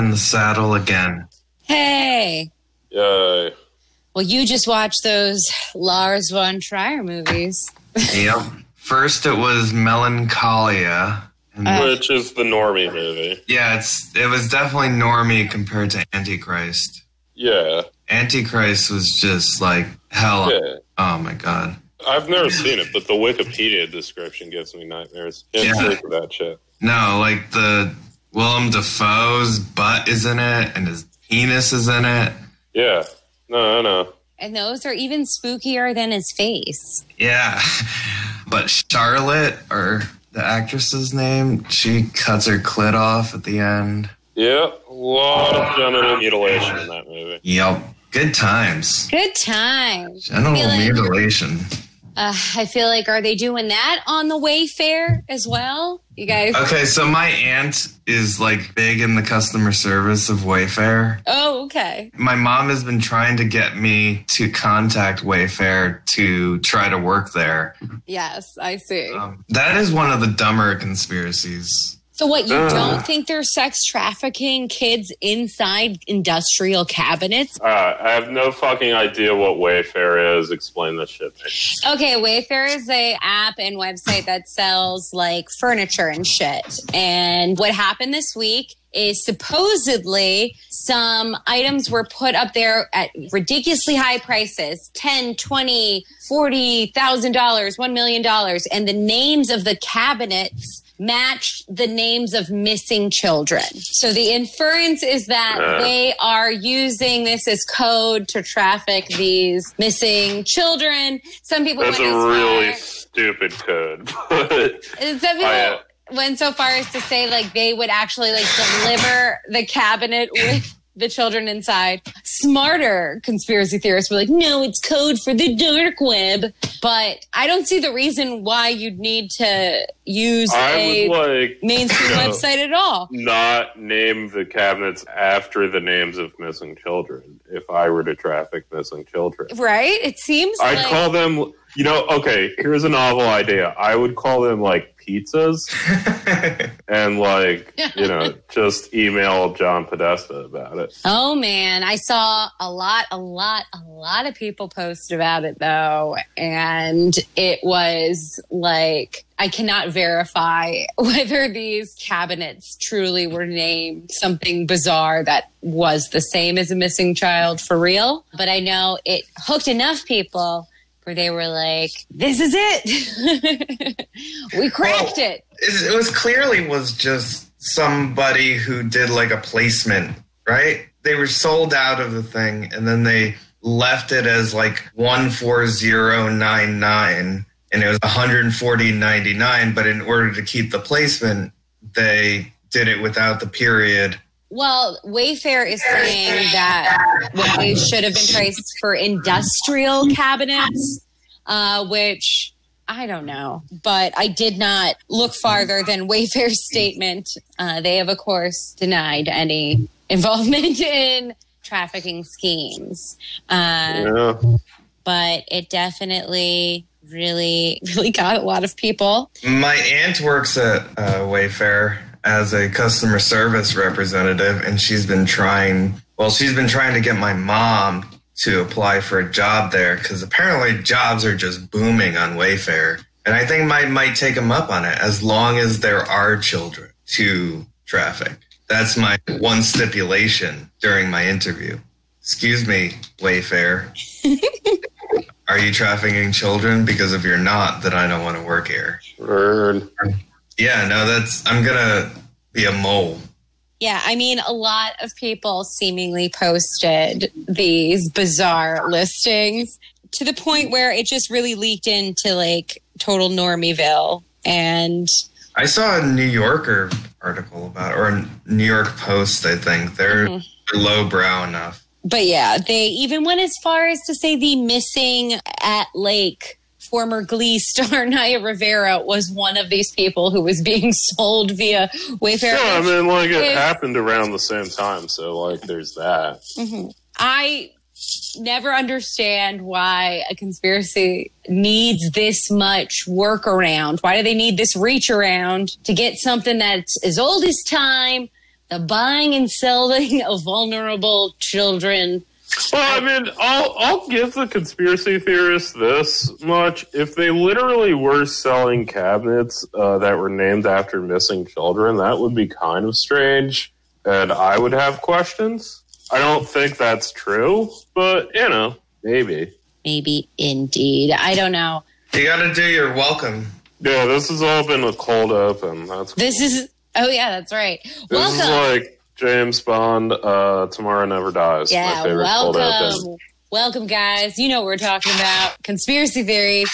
In the saddle again. Hey. Yay. Well, you just watched those Lars von Trier movies. Yep. First, it was Melancholia. Uh. Which is the normie movie. yeah, it's it was definitely normie compared to Antichrist. Yeah. Antichrist was just like hell. Yeah. Oh my god. I've never seen it, but the Wikipedia description gives me nightmares. Can't Yeah. sleep with that shit. No, like the Willem Dafoe's butt is in it and his penis is in it. Yeah. No, I know. And those are even spookier than his face. Yeah. But Charlotte, or the actress's name, she cuts her clit off at the end. Yeah. A lot of genital mutilation in that movie. Yep. Good times. Good times. Genital I feel like- mutilation. Uh, I feel like, are they doing that on the Wayfair as well? You guys? Okay, so my aunt is like big in the customer service of Wayfair. Oh, okay. My mom has been trying to get me to contact Wayfair to try to work there. Yes, I see. Um, that is one of the dumber conspiracies. So, what, you Ugh. don't think they're sex trafficking kids inside industrial cabinets? Uh, I have no fucking idea what Wayfair is. Explain this shit. Okay, Wayfair is a app and website that sells like furniture and shit. And what happened this week is supposedly some items were put up there at ridiculously high prices 10 20 40000 dollars 1 million dollars and the names of the cabinets matched the names of missing children so the inference is that Uh. they are using this as code to traffic these missing children some people That's went a as really far stupid code. some people I, uh, went so far as to say like they would actually like deliver the cabinet with the children inside. Smarter conspiracy theorists were like, no, it's code for the dark web. But I don't see the reason why you'd need to use I a like mainstream you know, website at all. not name the cabinets after the names of missing children if I were to traffic missing children. Right? It seems I'd like call them, you know, okay, here's a novel idea. I would call them like pizzas and like, you know, just email John Podesta about it. Oh man, I saw a lot, a lot, a lot of people post about it though. And it was like, I cannot verify whether these cabinets truly were named something bizarre that was the same as a missing child for real. But I know it hooked enough people where they were like, this is it. we cracked Well, it. It it was clearly was just somebody who did like a placement, right? They were sold out of the thing and then they left it as like 14099 and it was 140.99 but in order to keep the placement they did it without the period Well, Wayfair is saying that what they should have been priced for industrial cabinets, uh, which I don't know, but I did not look farther than Wayfair's statement. Uh, they have, of course, denied any involvement in trafficking schemes, uh, Yeah. but it definitely really, really got a lot of people. My aunt works at uh, Wayfair as a customer service representative, and she's been trying. Well, she's been trying to get my mom to apply for a job there because apparently jobs are just booming on Wayfair, and I think might might take them up on it as long as there are children to traffic. That's my one stipulation during my interview. Excuse me, Wayfair. Are you trafficking children? Because if you're not, then I don't want to work here. Word. Yeah, no, that's. I'm gonna be a mole. Yeah, I mean, a lot of people seemingly posted these bizarre listings to the point where it just really leaked into like total Normieville. And I saw a New Yorker article about, or a New York Post. I think they're, Mhm. they're lowbrow enough. But yeah, they even went as far as to say the missing at Lake former Glee star Naya Rivera was one of these people who was being sold via Wayfair. Yeah, I mean, like it If- happened around the same time, so like there's that. Mhm. I never understand why a conspiracy needs this much work around. Why do they need this reach around to get something that's as old as time? The buying and selling of vulnerable children. Well, I mean, I'll I'll give the conspiracy theorists this much: if they literally were selling cabinets uh, that were named after missing children, that would be kind of strange, and I would have questions. I don't think that's true, but you know, maybe. Maybe indeed. I don't know. You gotta do your welcome. Yeah, this has all been a cold open. That's cool. This is oh yeah, that's right. This welcome. is like James Bond. Uh, Tomorrow Never Dies. yeah, my favorite welcome. Welcome guys. You know what we're talking about. Conspiracy theories.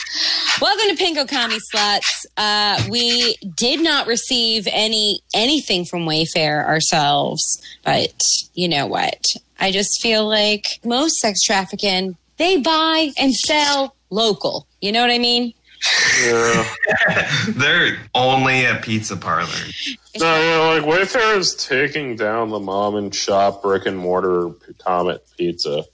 Welcome to Pinko Commie Sluts. Uh, we did not receive any anything from Wayfair ourselves, but you know what? I just feel like most sex trafficking, they buy and sell local. You know what I mean? Yeah. They're only at pizza parlors. No, yeah, like Wayfair is taking down the mom and shop brick and mortar Comet Pizza.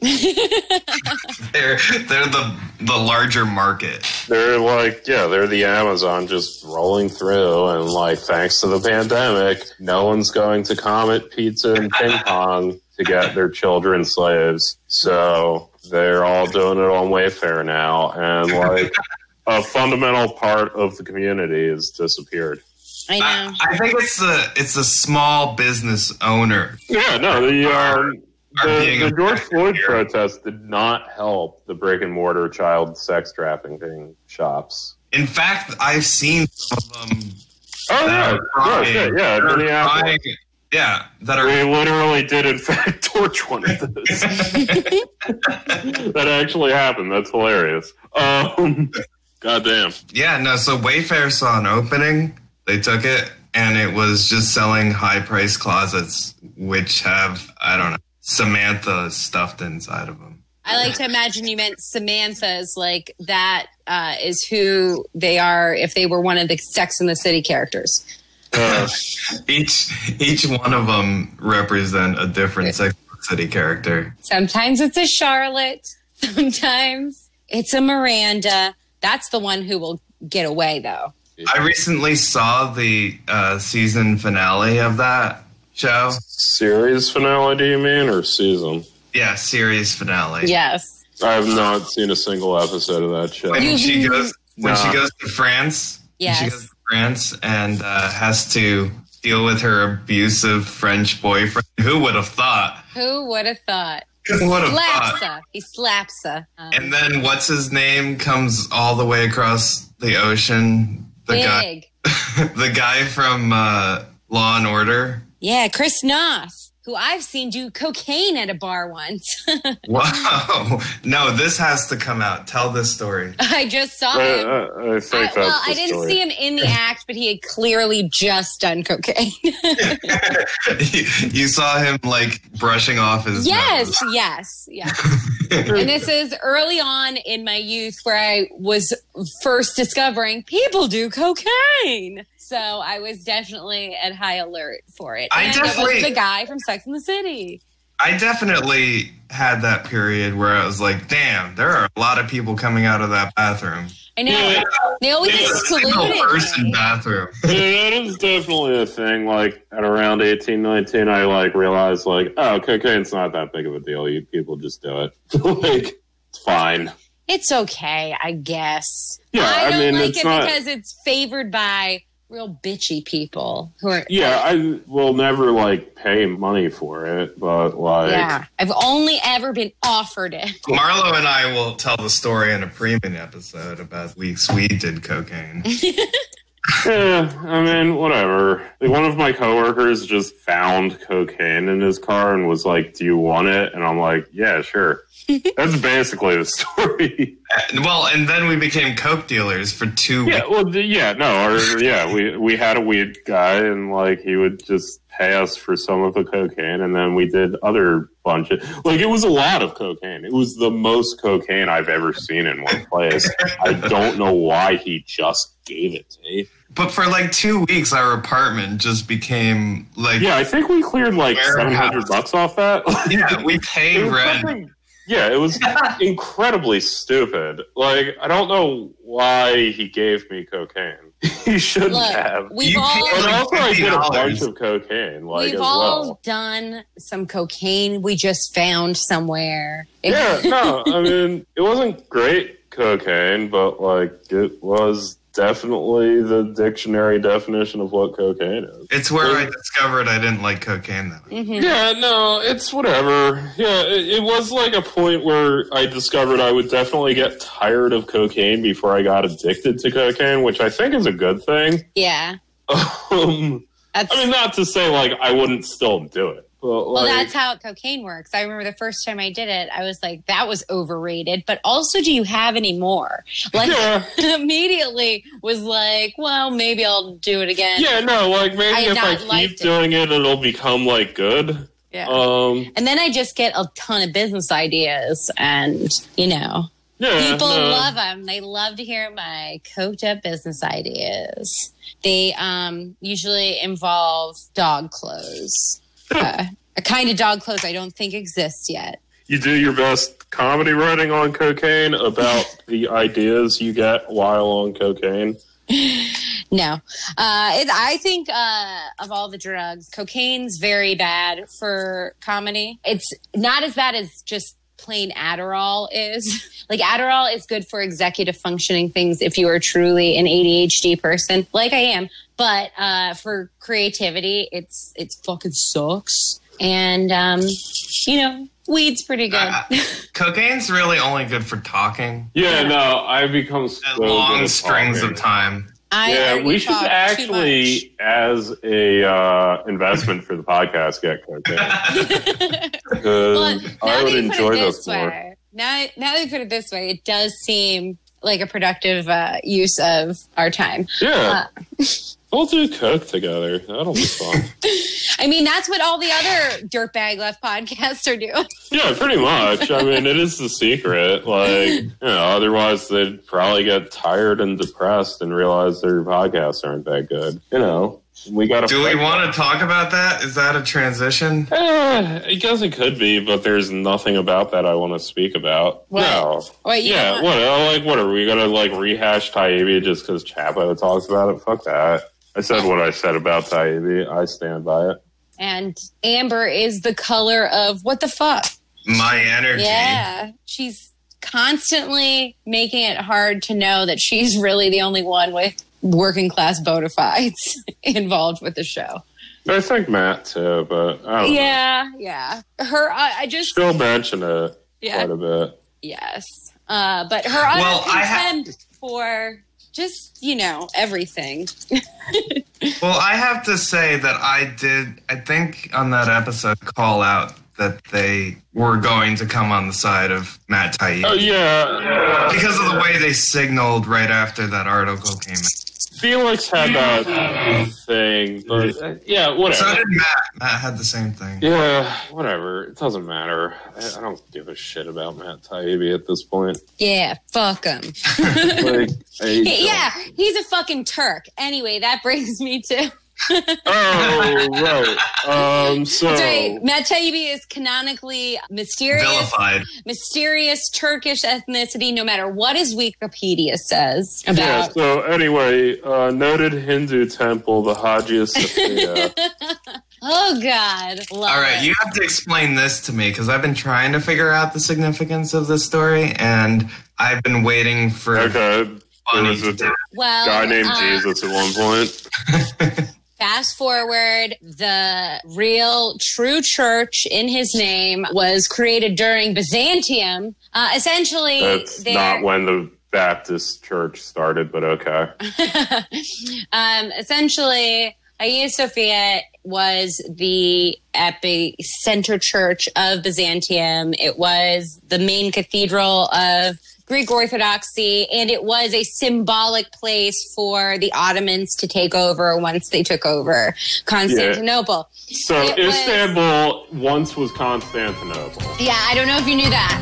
They're they're the the larger market. They're like, yeah, they're the Amazon just rolling through, and like, thanks to the pandemic, no one's going to Comet Pizza and Ping Pong to get their children slaves. So they're all doing it on Wayfair now, and like, a fundamental part of the community has disappeared. I know. I, I think it's the it's the small business owner. Yeah, no, the um, Are the, being the George Floyd here. protest did not help the brick and mortar child sex trafficking shops. In fact, I've seen some of them. Oh that yeah, are yeah, crying. yeah, yeah, That are Minneapolis. crying. Yeah, that are. We literally did, in fact, torch one of those. that actually happened. That's hilarious. Um, goddamn. Yeah, no. So Wayfair saw an opening. They took it, and it was just selling high price closets, which have I don't know Samantha stuffed inside of them. I like to imagine you meant Samantha's like that uh, is who they are if they were one of the Sex in the City characters. Uh, Each each one of them represent a different Sex City character. Sometimes it's a Charlotte, sometimes it's a Miranda. That's the one who will get away though. I recently saw the uh, season finale of that show. series finale, do you mean, or season? Yeah, series finale. Yes. I have not seen a single episode of that show. When she goes when she goes to France. when Yes. She goes to France and uh, has to deal with her abusive French boyfriend. Who would have thought? Who would have thought? Who would have Slaps thought? her. He slaps her. Um, And then what's his name comes all the way across the ocean. The guy, big. the guy from uh, Law and Order. Yeah, Chris Noth, who I've seen do cocaine at a bar once. Wow! No, this has to come out. Tell this story. I just saw I, him. I, I think I, that's well, I didn't story. see him in the act, but he had clearly just done cocaine. you saw him like brushing off his yes, nose. yes, yes. and this is early on in my youth where I was first discovering people do cocaine. So I was definitely at high alert for it. I and definitely- it was the guy from Sex and the City. I definitely had that period where I was like, "Damn, there are a lot of people coming out of that bathroom." I know. Yeah. They always It's a excluded single person me. bathroom. yeah, that is definitely a thing. Like at around eighteen, nineteen, I like realized like, oh, cocaine's not that big of a deal. You people just do it. like it's fine. It's okay, I guess. Yeah, I I don't mean, like it's it not- because it's favored by real bitchy people who are Yeah, I will never like pay money for it, but like, yeah. I've only ever been offered it. Marlo and I will tell the story in a premium episode about weeks we did cocaine. yeah, I mean, whatever. Like, one of my coworkers just found cocaine in his car and was like, "Do you want it?" And I'm like, "Yeah, sure." That's basically the story. well, and then we became coke dealers for two yeah, weeks. well, yeah, no, or yeah, we we had a weed guy, and like he would just pay us for some of the cocaine, and then we did other bunch of like it was a lot of cocaine. It was the most cocaine I've ever seen in one place. I don't know why he just gave it to me. But for like two weeks, our apartment just became like Yeah, I think we cleared like seven hundred bucks off that. yeah, we paid rent. Fucking- yeah, it was incredibly stupid. Like, I don't know why he gave me cocaine. he shouldn't Look, have. we've You all can't- also, I did a bunch of cocaine, like we've as all well. done some cocaine we just found somewhere. Yeah, no, I mean, it wasn't great cocaine, but like, it was definitely the dictionary definition of what cocaine is. It's where I discovered I didn't like cocaine though. Mhm. Yeah, no, it's whatever. Yeah, it, it was like a point where I discovered I would definitely get tired of cocaine before I got addicted to cocaine, which I think is a good thing. Yeah. Um, That's I mean, not to say like I wouldn't still do it, but well, like, that's how cocaine works. I remember the first time I did it, I was like, that was overrated. But also, do you have any more? Like, Yeah. immediately was like, well, maybe I'll do it again. yeah, no, like maybe have if I keep it. doing it, it'll become like good. Yeah. Um, and then I just get a ton of business ideas, and you know, yeah, people no. love them. They love to hear my coked up business ideas. They um, usually involve dog clothes, uh, a kind of dog clothes I don't think exists yet. You do your best comedy writing on cocaine about the ideas you get while on cocaine. No, uh, it, I think uh, of all the drugs, cocaine's very bad for comedy. It's not as bad as just plain Adderall is. like Adderall is good for executive functioning things if you are truly an ADHD person, like I am. But uh, for creativity, it's it's fucking sucks. And um, you know, weed's pretty good. Uh, cocaine's really only good for talking Yeah, no, I've become at so long at strings talking. of time. I Yeah, we should talk too much. actually, as a uh, investment for the podcast, get cocaine Well, I would enjoy this this more. now now that you put it this way, it does seem like a productive uh, use of our time. Yeah, Uh, we'll do coke together. That'll be fun. I mean, that's what all the other dirtbag left podcasts are doing. yeah, pretty much. I mean, it is the secret. Like, you know, otherwise they'd probably get tired and depressed and realize their podcasts aren't that good. You know, we got to. Do we want to talk about that? Is that a transition? Eh, I guess it could be, but there's nothing about that I want to speak about. What? No. Wait, you Yeah, what? uh, Like, what are we gonna like rehash Taibbi just because Chapo talks about it? Fuck that. I said what I said about Taibbi. I stand by it. And Amber is the color of what the fuck? My energy. Yeah. She's constantly making it hard to know that she's really the only one with working class bona fides involved with the show. I think Matt too, but I don't know. Yeah, yeah. Her, I, I just, Still mention it yeah, quite a bit. yes. Uh, but her Well, I ha- contempt for just, you know, everything. Well, I have to say that I did, I think on that episode, call out that they were going to come on the side of Matt Taibbi. Oh yeah, Because of the way they signaled right after that article came out. Felix had that thing, but uh, yeah, So whatever. did Matt. Matt had the same thing. Yeah, whatever. It doesn't matter. I, I don't give a shit about Matt Taibbi at this point. Yeah, fuck him. Like, yeah, he's a fucking Turk. Anyway, that brings me to. Oh right. Um. So That's right. Matt Taibbi is canonically mysterious, Vilified. mysterious Turkish ethnicity, no matter what his Wikipedia says yeah. So anyway, uh, noted Hindu temple, the Hagia Sophia. Oh God, love All right, it. you have to explain this to me because I've been trying to figure out the significance of this story and I've been waiting for okay. funny. was a Well, guy named uh, Jesus at one point. Fast forward, the real true church in his name was created during Byzantium. Uh, essentially, That's not when the Baptist church started, but okay. um, essentially, Hagia Sophia was the epicenter church of Byzantium. It was the main cathedral of Greek Orthodoxy, and it was a symbolic place for the Ottomans to take over once they took over Constantinople. So It was- Istanbul once was Constantinople. Yeah, I don't know if you knew that.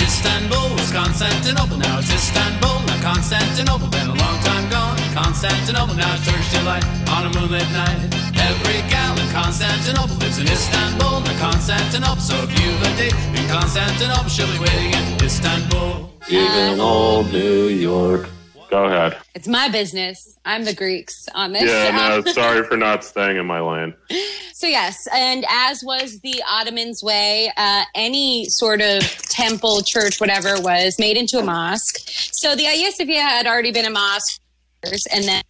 Istanbul was Constantinople, now it's Istanbul, not Constantinople. Been a long time gone. Constantinople, now it's Turkish delight on a moonlit night. Every gal in Constantinople lives in Istanbul, not Constantinople. So if you've a date in Constantinople, she'll be waiting in Istanbul. Even old New York. Go ahead. It's my business. I'm the Greeks on this. Yeah, no, sorry for not staying in my lane. So yes, and as was the Ottomans' way, uh, any sort of temple, church, whatever, was made into a mosque. So the Hagia Sophia had already been a mosque, and then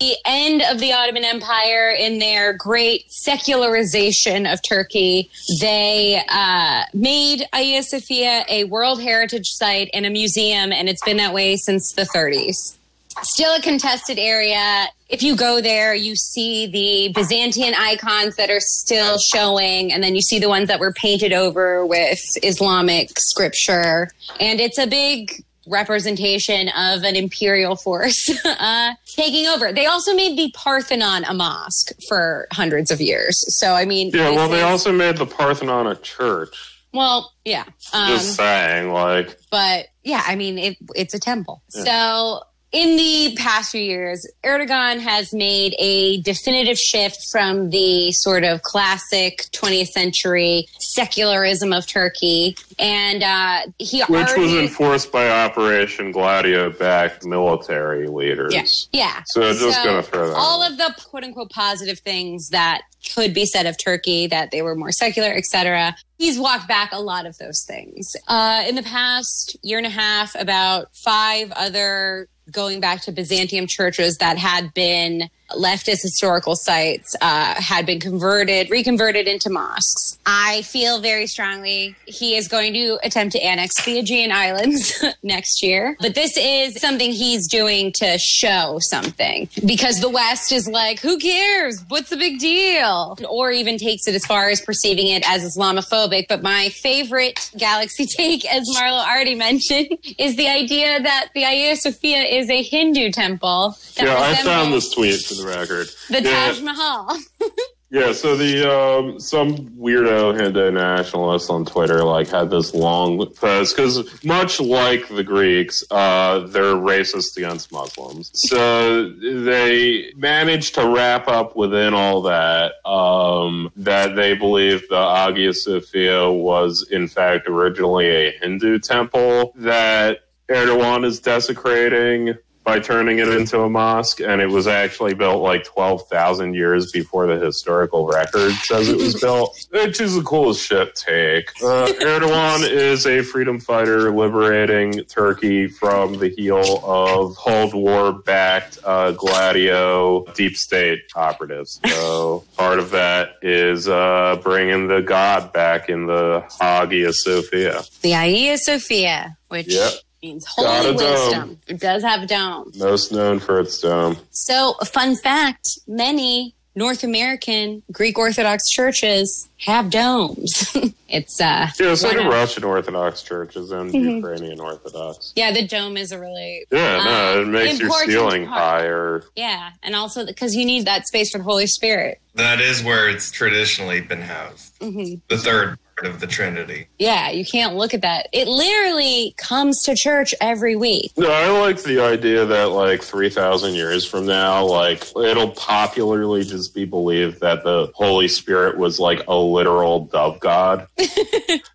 the end of the Ottoman Empire, in their great secularization of Turkey, they uh, made Hagia Sophia a World Heritage Site and a museum, and it's been that way since the 30s still a contested area. If you go there, you see the Byzantine icons that are still showing, and then you see the ones that were painted over with Islamic scripture. And it's a big representation of an imperial force uh, taking over. They also made the Parthenon a mosque for hundreds of years. So, I mean, Yeah, well, they is- also made the Parthenon a church. well, yeah. Um, Just saying, like, but yeah, I mean, it, it's a temple. So in the past few years, Erdogan has made a definitive shift from the sort of classic 20th century secularism of Turkey, and uh, he which was enforced by Operation Gladio backed military leaders. yeah, yeah. So just gonna throw that all out. of the quote unquote positive things that could be said of Turkey, that they were more secular, etc. He's walked back a lot of those things. Uh, in the past year and a half, about five other going back to Byzantium churches that had been left as historical sites uh, had been converted, reconverted into mosques. I feel very strongly he is going to attempt to annex the Aegean Islands next year. But this is something he's doing to show something because the West is like, who cares? What's the big deal? Or even takes it as far as perceiving it as Islamophobic. But my favorite galaxy take, as Marlo already mentioned, is the idea that the Hagia Sophia is a Hindu temple. Yeah, I found this tweet for the record. The yeah, Taj Mahal. yeah, so the um, some weirdo Hindu nationalist on Twitter like had this long post because much like the Greeks, uh, they're racist against Muslims. So they managed to wrap up within all that um, that they believe the Hagia Sophia was in fact originally a Hindu temple that Erdogan is desecrating by turning it into a mosque, and it was actually built like 12,000 years before the historical record says it was built, which is the coolest shit take. Uh, Erdogan is a freedom fighter liberating Turkey from the heel of Cold War backed uh, Gladio deep state operatives. So part of that is uh, bringing the god back in the Hagia Sophia. the Hagia Sophia, which Yep. Means Got holy a dome. wisdom. It does have a dome. Most known for its dome. So, a fun fact many North American Greek Orthodox churches have domes. it's, uh, Yeah, it's like one the of- Russian Orthodox churches and Ukrainian Orthodox. yeah, the dome is a really, Yeah, no, it makes your ceiling part. higher. yeah. And also because you need that space for the Holy Spirit. That is where it's traditionally been housed. hmm The third part of the Trinity. Yeah, you can't look at that. It literally comes to church every week. No, I like the idea that like three thousand years from now, like it'll popularly just be believed that the Holy Spirit was like a literal dove god.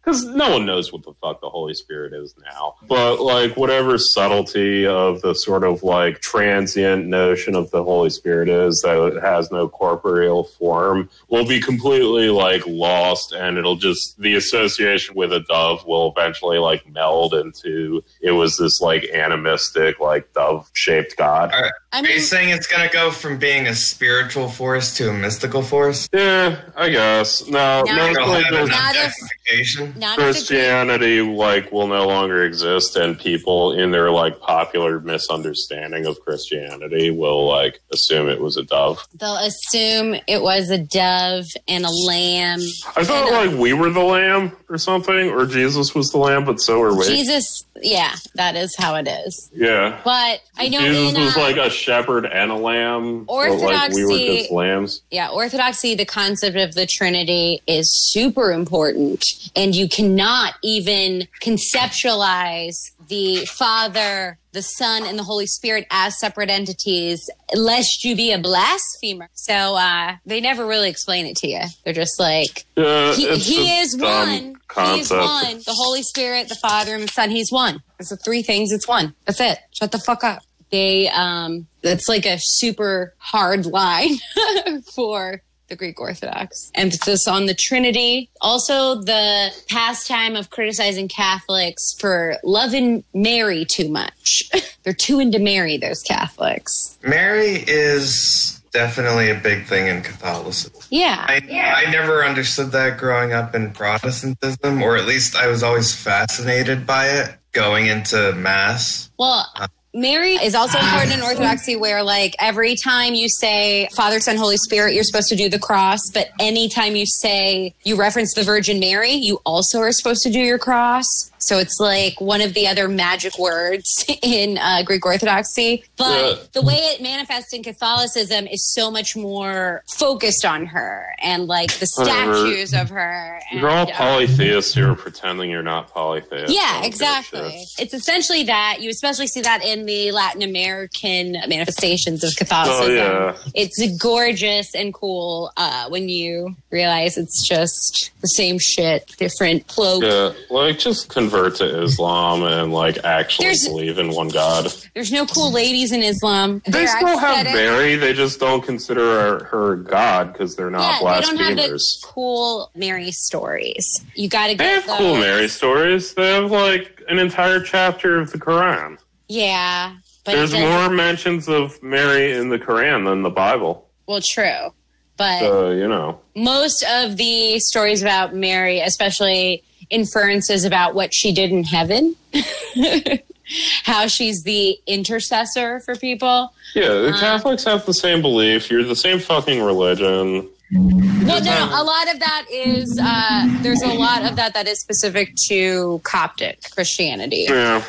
Because no one knows what the fuck the Holy Spirit is now. But like whatever subtlety of the sort of like transient notion of the Holy Spirit is that it has no corporeal form will be completely like lost and it'll just the association with a dove will eventually like meld into it was this like animistic, like dove shaped god. I Are you saying it's gonna go from being a spiritual force to a mystical force? Yeah, I guess. No, No. mostly It'll have an just Not if- objectification. not Christianity like will no longer exist, and people in their like popular misunderstanding of Christianity will like assume it was a dove. they'll assume it was a dove and a lamb. I thought And, like we were the lamb or something, or Jesus was the lamb, but so are we. Jesus, yeah, that is how it is. Yeah. But I know Jesus in was uh, like a shepherd and a lamb. but, like we were just lambs. yeah, orthodoxy, the concept of the Trinity is super important, and you cannot even conceptualize the Father, the Son, and the Holy Spirit as separate entities, lest you be a blasphemer. So uh, they never really explain it to you. They're just like, Yeah, he, he is one. He is one. The Holy Spirit, the Father, and the Son. He's one. It's the three things. It's one. That's it. Shut the fuck up. They um, that's like a super hard line for the Greek Orthodox. Emphasis on the Trinity. Also, the pastime of criticizing Catholics for loving Mary too much. They're too into Mary. Those Catholics. Mary is definitely a big thing in Catholicism. Yeah. I, I never understood that growing up in Protestantism, or at least I was always fascinated by it going into Mass. Well, uh, Mary is also important in Orthodoxy, where like every time you say Father, Son, Holy Spirit, you're supposed to do the cross. But anytime you say you reference the Virgin Mary, you also are supposed to do your cross. So it's like one of the other magic words in uh, Greek Orthodoxy. But Yeah. the way it manifests in Catholicism is so much more focused on her and like the statues of her. And, You're all uh, polytheists who are pretending you're not polytheists. yeah, Don't give a exactly. It's essentially that. You especially see that in the Latin American manifestations of Catholicism. Oh, yeah. It's gorgeous and cool uh, when you realize it's just the same shit, different cloak. Yeah, like just convert to Islam and like actually There's- believe in one God. There's no cool ladies in Islam. They They're still have aesthetic. Mary. They just don't consider her, her God because they're not Yeah, they don't have the blasphemers. cool Mary stories. You got to They get have cool. Mary stories. They have like an entire chapter of the Quran. Yeah, but There's doesn't- more mentions of Mary in the Quran than the Bible. Well, true, but So you know, most of the stories about Mary, especially inferences about what she did in heaven, how she's the intercessor for people. yeah, the Uh, Catholics have the same belief. You're the same fucking religion. Well, no, no, a lot of that is uh, there's a lot of that that is specific to Coptic Christianity. Yeah,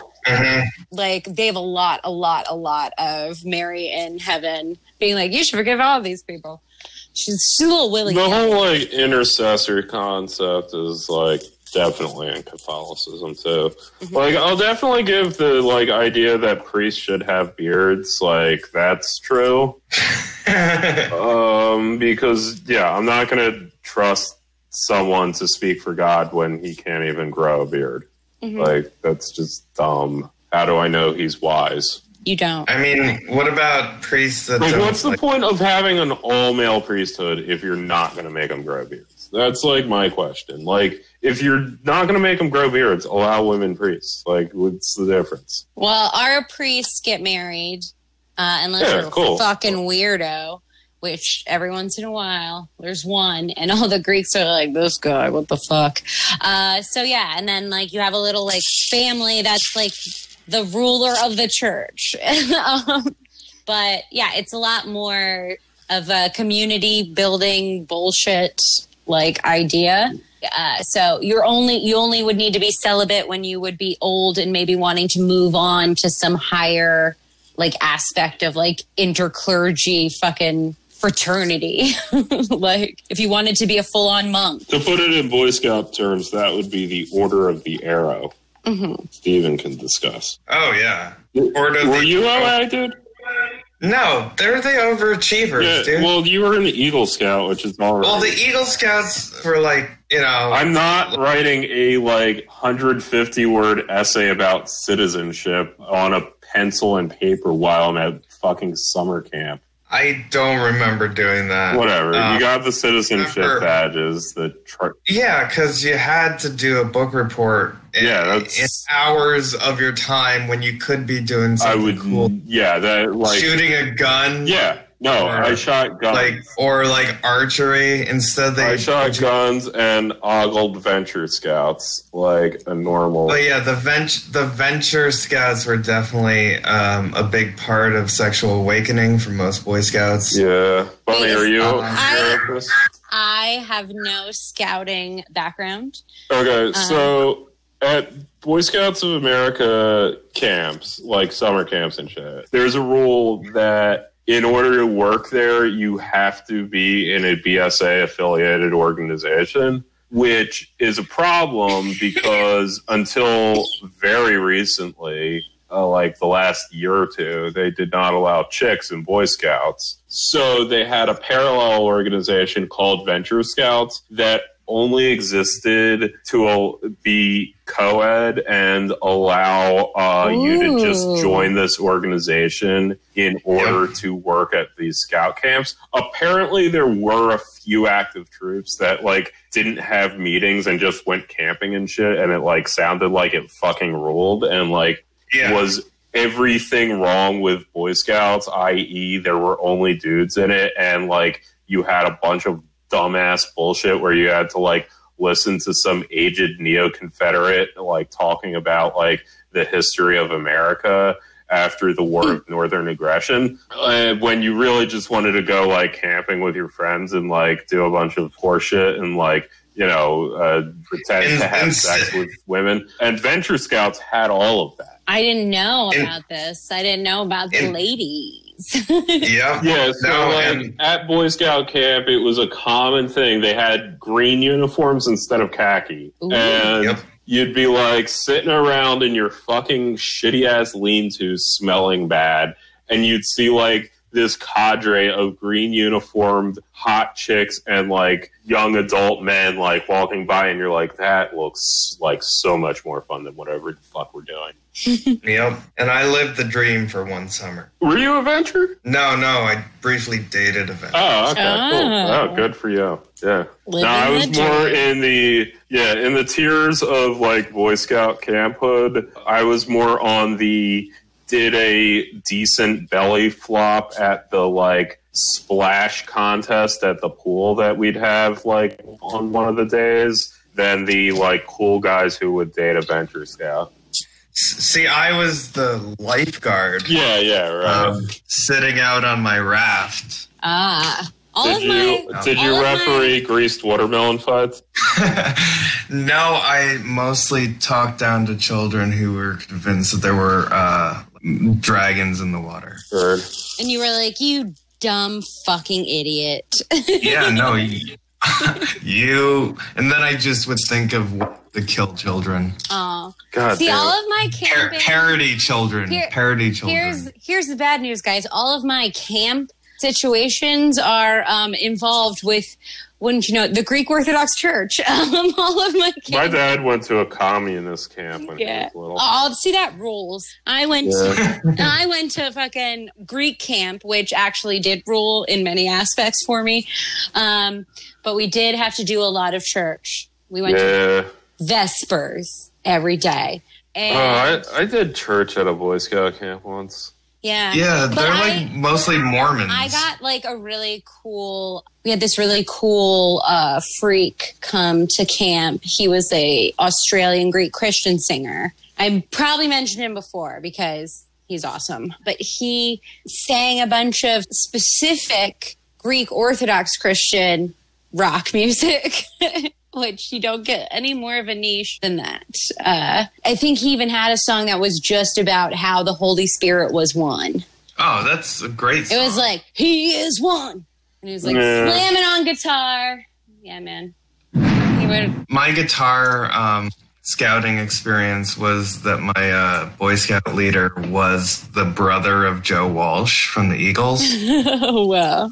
Like they have a lot, a lot, a lot of Mary in heaven being like, you should forgive all these people. She's, she's a little willy. the whole like intercessor concept is like definitely in Catholicism too. Mm-hmm. Like I'll definitely give the like idea that priests should have beards. Like that's true. Um, because yeah, I'm not gonna trust someone to speak for God when he can't even grow a beard. Mm-hmm. Like that's just dumb. How do I know he's wise? You don't. I mean, what about priests that Like, don't what's the like- point of having an all male priesthood if you're not going to make them grow beards? That's like my question. Like, if you're not going to make them grow beards, allow women priests. Like, what's the difference? Well, our priests get married uh, unless Yeah, you're a fucking weirdo. Which every once in a while there's one, and all the Greeks are like, "This guy, what the fuck?" Uh, so yeah, and then like you have a little like family that's like the ruler of the church. um, but yeah, it's a lot more of a community building bullshit like idea. Uh, so you're only you only would need to be celibate when you would be old and maybe wanting to move on to some higher like aspect of like interclergy fucking fraternity. like if you wanted to be a full on monk. To put it in Boy Scout terms, that would be the Order of the Arrow. Mm-hmm. Stephen can discuss. Oh yeah. Order Were the- you OA, dude? No, they're the overachievers, Yeah, dude. Well, you were an Eagle Scout, which is all right. Well, the Eagle Scouts were like, you know, I'm not writing a like 150 word essay about citizenship on a pencil and paper while I'm at fucking summer camp. I don't remember doing that. Whatever. Um, you got the citizenship remember- badges. The tr- Yeah, because you had to do a book report. In, Yeah, in hours of your time when you could be doing something I would. cool, Yeah. That like. shooting a gun. Yeah. No, Or, I shot guns. like or like archery. Instead, they I shot guns and ogled venture scouts like a normal. But yeah, the venture the venture scouts were definitely um, a big part of sexual awakening for most Boy Scouts. Yeah. Bunny, are you Uh, aware of this? I have no scouting background. Okay, so at Boy Scouts of America camps, like summer camps and shit, there's a rule that in order to work there, you have to be in a BSA affiliated organization, which is a problem because until very recently, uh, like the last year or two, they did not allow chicks in Boy Scouts. So they had a parallel organization called Venture Scouts that only existed to be co-ed and allow uh, you to just join this organization in order to work at these scout camps. Apparently, there were a few active troops that like didn't have meetings and just went camping and shit, and it like sounded like it fucking ruled and like Yeah. was everything wrong with Boy Scouts, i.e., there were only dudes in it, and like you had a bunch of dumbass bullshit where you had to like listen to some aged neo Confederate like talking about like the history of America after the War of Northern Aggression. Uh, when you really just wanted to go like camping with your friends and like do a bunch of horseshit and like you know uh, pretend And- to have sex with women. And Venture Scouts had all of that. I didn't know And- about this. I didn't know about the And- ladies. Yep. Yeah, so No, like, and- at Boy Scout camp, it was a common thing. They had green uniforms instead of khaki, Ooh. and Yep. you'd be like sitting around in your fucking shitty ass lean-to, smelling bad, and you'd see like this cadre of green uniformed hot chicks and like young adult men like walking by, and you're like, that looks like so much more fun than whatever the fuck we're doing. Yep. And I lived the dream for one summer. Were you a venture? No, no, I briefly dated a venture. Oh, okay, cool. Oh. Oh, good for you. Yeah. Living no, I was more dream. in the yeah in the tiers of like Boy Scout camphood. I was more on the did a decent belly flop at the like splash contest at the pool that we'd have like on one of the days than the like cool guys who would date a venture scout. See, I was the lifeguard Yeah, yeah, right. um, sitting out on my raft. ah, all did you my did you of my- referee greased watermelon fights? no, I mostly talked down to children who were convinced that there were uh, dragons in the water. Heard. and you were like, you dumb fucking idiot. Yeah, no, you, you. And then I just would think of the kill children. Oh, God See, damn all of my Par- parody children. Here- parody children. Here's here's the bad news, guys. All of my camp situations are um, involved with, wouldn't you know, the Greek Orthodox Church. Um, all of my My dad went to a communist camp when Yeah. he was little. Oh, see that rules. I went Yeah. to I went to fucking Greek camp, which actually did rule in many aspects for me. Um, but we did have to do a lot of church. We went to Vespers every day. And Oh, I, I did church at a Boy Scout camp once. Yeah. yeah, But they're I- like mostly Mormons. I got like a really cool. We had this really cool uh, freak come to camp. He was a Australian Greek Christian singer. I probably mentioned him before because he's awesome. But he sang a bunch of specific Greek Orthodox Christian rock music. Which you don't get any more of a niche than that. Uh, I think he even had a song that was just about how the Holy Spirit was one. oh, that's a great. It was like he is one, and he was like Yeah. slamming on guitar. Yeah, man. He would. my guitar um, scouting experience was that my uh, Boy Scout leader was the brother of Joe Walsh from the Eagles, Oh wow.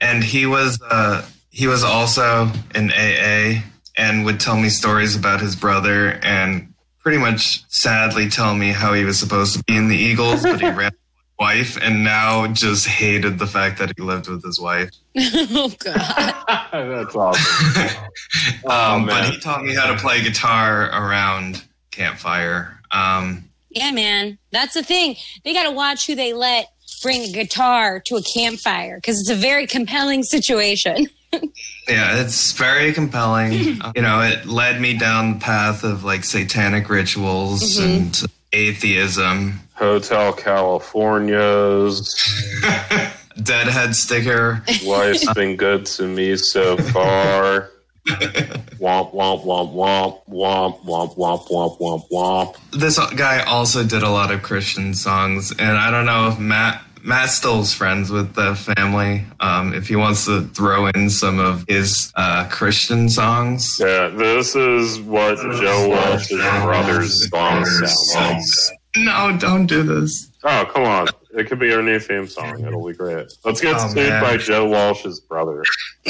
and he was uh, he was also in AA and would tell me stories about his brother and pretty much sadly tell me how he was supposed to be in the Eagles, but he ran wife and now just hated the fact that he lived with his wife. oh god. That's awesome. Um, but he taught me how to play guitar around campfire. Um, Yeah, man. That's the thing. They got to watch who they let bring a guitar to a campfire because it's a very compelling situation. Yeah, it's very compelling. Uh, you know, it led me down the path of like satanic rituals mm-hmm. and atheism. Hotel California's Deadhead sticker. wife's uh, been good to me so far. womp womp womp womp womp womp womp womp womp womp. This guy also did a lot of Christian songs, and I don't know if Matt Matt Still's friends with the family. Um, if he wants to throw in some of his uh, Christian songs. Yeah, this is what Joe Walsh's brother's songs sound like. No, don't do this. Oh, come on. It could be our new theme song. It'll be great. Let's get Oh, sued man. by Joe Walsh's brother.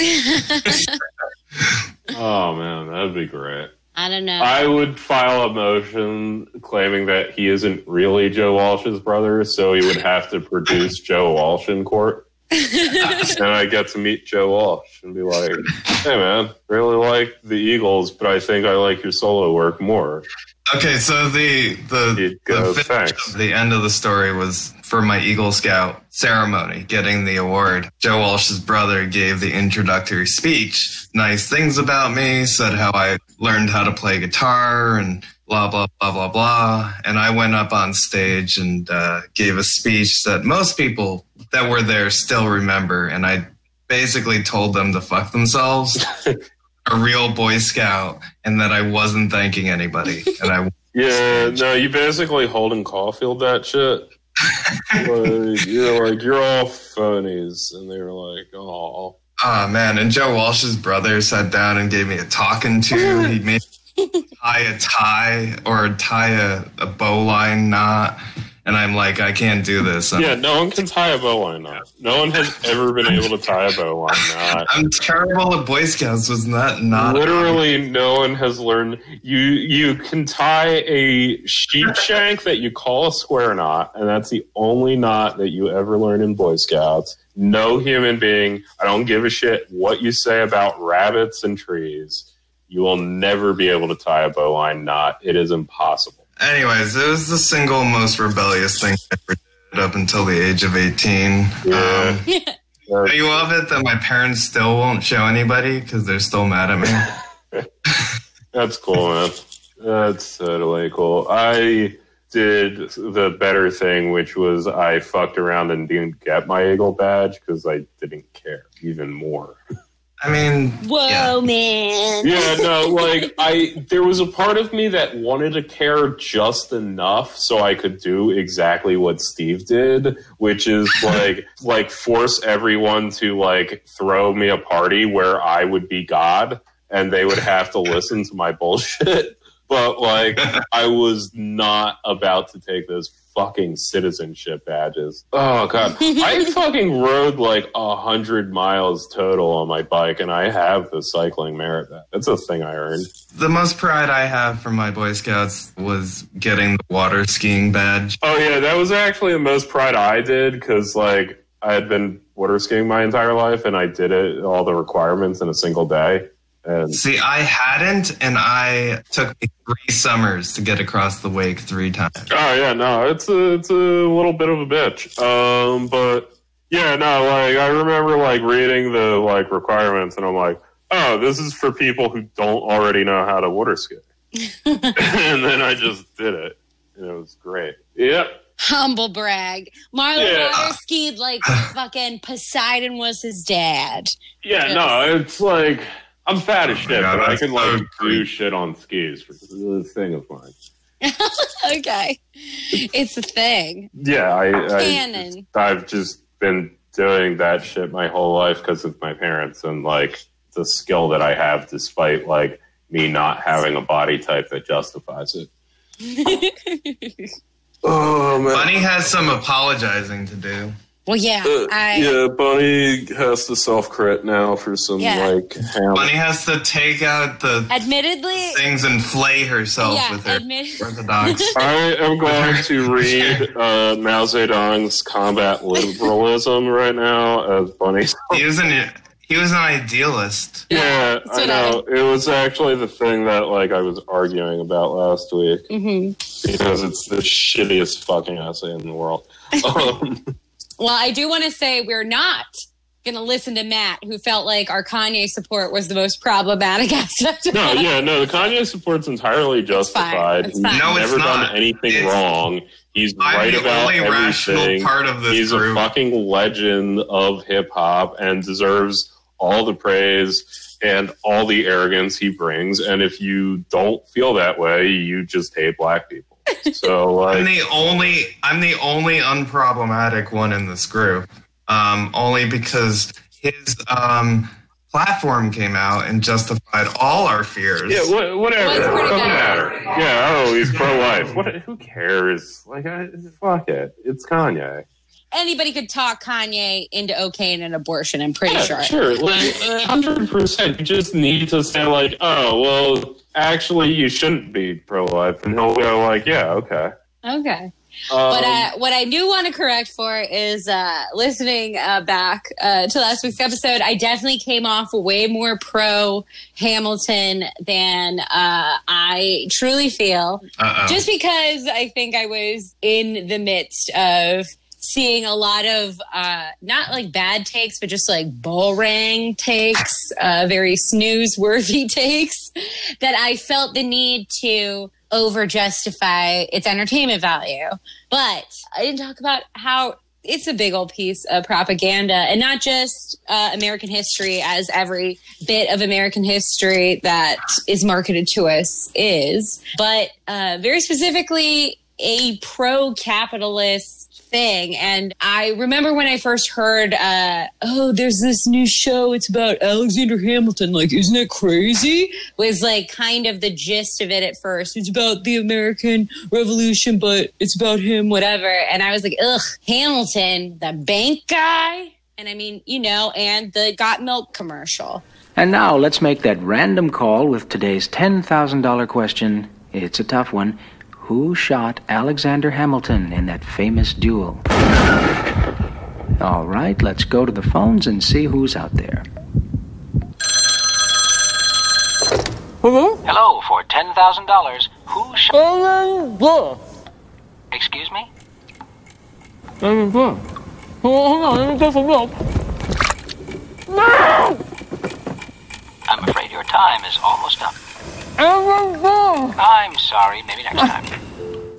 oh, man, that'd be great. I don't know. I would file a motion claiming that he isn't really Joe Walsh's brother, so he would have to produce Joe Walsh in court. and I get to meet Joe Walsh and be like, hey, man, really like the Eagles, but I think I like your solo work more. Okay, so the the, go, the, finish of the end of the story was for my Eagle Scout ceremony, getting the award. Joe Walsh's brother gave the introductory speech. Nice things about me, said how I learned how to play guitar and blah blah blah blah blah. And I went up on stage and uh, gave a speech that most people that were there still remember. And I basically told them to fuck themselves. A real Boy Scout, and that I wasn't thanking anybody, and I Yeah, no, you basically Holden Caulfield that shit. like, you're like, you're all phonies. And they were like, oh. Oh man, and Joe Walsh's brother sat down and gave me a talking to. He made me tie a tie or tie a, a bowline knot, and I'm like, I can't do this. I'm, Yeah, no one can tie a bowline knot. No one has ever been able to tie a bowline knot. I'm terrible at Boy Scouts. Was not not Literally, no one has learned. You you can tie a sheep shank that you call a square knot, and that's the only knot that you ever learn in Boy Scouts. No human being. I don't give a shit what you say about rabbits and trees. You will never be able to tie a bowline knot. It is impossible. Anyways, it was the single most rebellious thing I ever did up until the age of 18. Yeah. Um, are you of it that my parents still won't show anybody because they're still mad at me? That's cool, man. That's totally cool. I did the better thing, which was I fucked around and didn't get my Eagle badge because I didn't care even more. I mean, Whoa, yeah. man. Yeah, no, like I there was a part of me that wanted to care just enough so I could do exactly what Steve did, which is like like force everyone to like throw me a party where I would be God and they would have to listen to my bullshit. But like I was not about to take those fucking citizenship badges. Oh god. I fucking rode like a hundred miles total on my bike and I have the cycling merit badge. That's a thing I earned. The most pride I have from my Boy Scouts was getting the water skiing badge. Oh yeah, that was actually the most pride I did because like I had been water skiing my entire life and I did it all the requirements in a single day. And See, I hadn't, and I took three summers to get across the wake three times. oh yeah, no, it's a it's a little bit of a bitch. Um, but yeah, no, like I remember like reading the like requirements and I'm like, oh, this is for people who don't already know how to water ski. and then I just did it, and it was great. Yep. Humble brag. Marlon Yeah. water skied like fucking Poseidon was his dad. Yeah, no, it's like I'm fat as Oh shit, God, but I that's can like so do shit on skis for the thing of mine. Okay. It's a thing. Yeah, I, I Canon. I've just been doing that shit my whole life because of my parents and like the skill that I have, despite like me not having a body type that justifies it. Oh man, Bunny has some apologizing to do. Well, yeah, Uh, I yeah, Bunny has to self crit now for some Yeah. like ham. Bunny has to take out the admittedly, things and flay herself yeah, with her admit- orthodox. I am going to read uh, Mao Zedong's combat liberalism right now as Bunny. he was an he was an idealist. Yeah, that's I what know. It was actually the thing that like I was arguing about last week Mhm. because it's the shittiest fucking essay in the world. Um, Well, I do want to say we're not going to listen to Matt, who felt like our Kanye support was the most problematic aspect. Of no, it. yeah, no. The Kanye support's entirely justified. It's He's fine. No, it's never done not. anything It's- wrong. He's I'm right the about only rational everything. part of this He's group. a fucking legend of hip hop and deserves all the praise and all the arrogance he brings. And if you don't feel that way, you just hate black people. So I'm the only I'm the only unproblematic one in this group. Um, only because his um, platform came out and justified all our fears. yeah, wha- whatever. It doesn't good. matter. Yeah, oh, he's pro life. What? Who cares? Like, I, fuck it. It's Kanye. Anybody could talk Kanye into okay and abortion, I'm pretty Yeah, sure. Sure, like hundred percent. You just need to say like, oh, well, actually, you shouldn't be pro-life, and he'll go like, yeah, okay. Okay. Um, But uh, what I do want to correct for is uh, listening uh, back uh, to last week's episode. I definitely came off way more pro Hamilton than uh, I truly feel. Uh-oh. Just because I think I was in the midst of seeing a lot of uh, not like bad takes, but just like bullring takes, uh, very snooze worthy takes that I felt the need to over justify its entertainment value. But I didn't talk about how it's a big old piece of propaganda and not just uh, American history, as every bit of American history that is marketed to us is, but uh, very specifically a pro capitalist thing. And I remember when I first heard, uh, oh, there's this new show. It's about Alexander Hamilton. Like, isn't it crazy? Was like kind of the gist of it at first. It's about the American Revolution, but it's about him, whatever. And I was like, ugh, Hamilton, the bank guy. And I mean, you know, and the got milk commercial. And now let's make that random call with today's $10,000 question. It's a tough one. Who shot Alexander Hamilton in that famous duel? All right, let's go to the phones and see who's out there. Hello, Hello, for $10,000, who shot. Excuse me? Alexander. Hold on, let me get some help. No! I'm afraid your time is almost up. I'm sorry, maybe next time.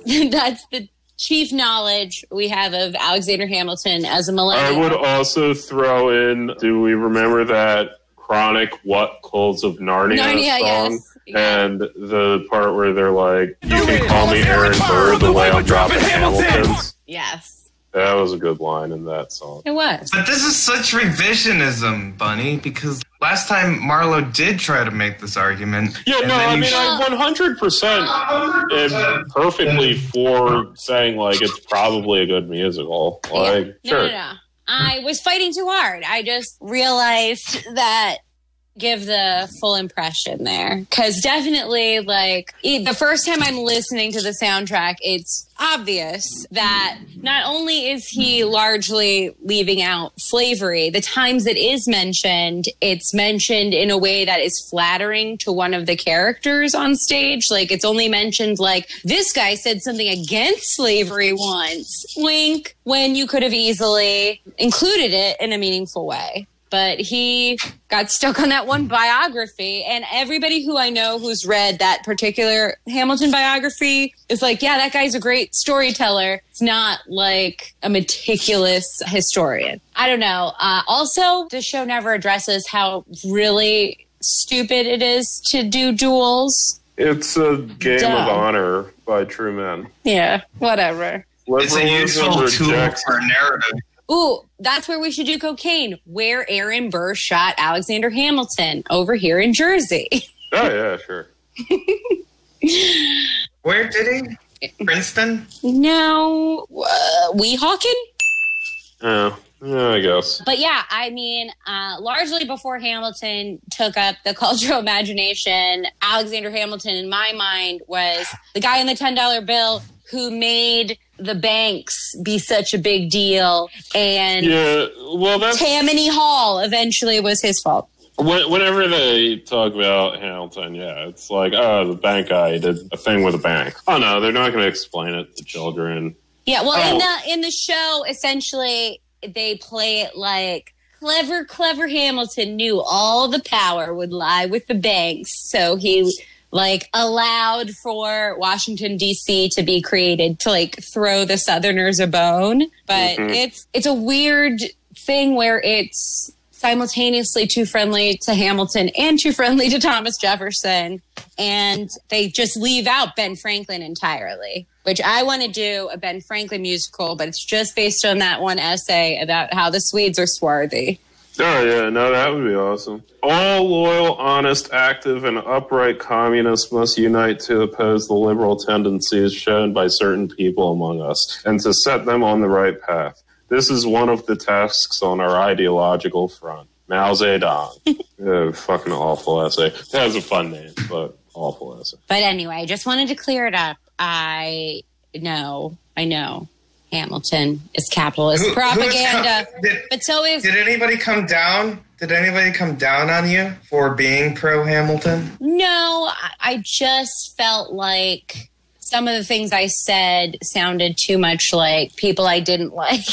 That's the chief knowledge we have of Alexander Hamilton as a millennial. I would also throw in. Do we remember that chronic "What Clothes of Narnia" Narnia, song? yes. Yeah. And the part where they're like, "You can call me Aaron Burr, the way I'm dropping Hamiltons." yes, That was a good line in that song. it was. But this is such revisionism, Bunny, because last time Marlowe did try to make this argument. Yeah, no, I mean, sh- I 100% am perfectly for saying, like, it's probably a good musical. Like, Yeah. sure. No, no, no. I was fighting too hard. I just realized that give the full impression there. Because definitely like the first time i'm listening to the soundtrack it's obvious that not only is he largely leaving out slavery the times it is mentioned it's mentioned in a way that is flattering to one of the characters on stage. Like it's only mentioned like this guy said something against slavery once. Wink when you could have easily included it in a meaningful way but he got stuck on that one biography. And everybody who I know who's read that particular Hamilton biography is like, yeah, that guy's a great storyteller. It's not like a meticulous historian. I don't know. Uh, also, the show never addresses how really stupid it is to do duels. It's a game Dumb. of honor by true men. Yeah, whatever. it's a useful tool for narrative. Ooh, that's where we should do cocaine, where Aaron Burr shot Alexander Hamilton over here in Jersey. Oh, yeah, sure. Where did he? Princeton? No, uh, Weehawken? Yeah, yeah, I guess. But yeah, I mean, uh, largely before Hamilton took up the cultural imagination, Alexander Hamilton, in my mind, was the guy in the $10 bill who made the banks be such a big deal. And Yeah, well, that's Tammany Hall eventually was his fault. when, whenever they talk about Hamilton. Yeah, it's like, oh, the bank guy did a thing with a bank. Oh no, they're not going to explain it to children. Yeah, well, in Oh. the in the show, essentially, they play it like clever, clever Hamilton knew all the power would lie with the banks, so he like allowed for Washington D.C. to be created to like throw the Southerners a bone. But Mhm. it's it's a weird thing where it's simultaneously too friendly to Hamilton and too friendly to Thomas Jefferson. And they just leave out Ben Franklin entirely, which I want to do a Ben Franklin musical, but it's just based on that one essay about how the Swedes are swarthy. Oh yeah, no, that would be awesome. All loyal, honest, active, and upright communists must unite to oppose the liberal tendencies shown by certain people among us, and to set them on the right path. This is one of the tasks on our ideological front. Mao Zedong. yeah, fucking awful essay. It has a fun name, but awful essay. But anyway, I just wanted to clear it up. I know, I know Hamilton is capitalist Who- propaganda, did, but so is did anybody come down? Did anybody come down on you for being pro Hamilton? No, I just felt like some of the things I said sounded too much like people I didn't like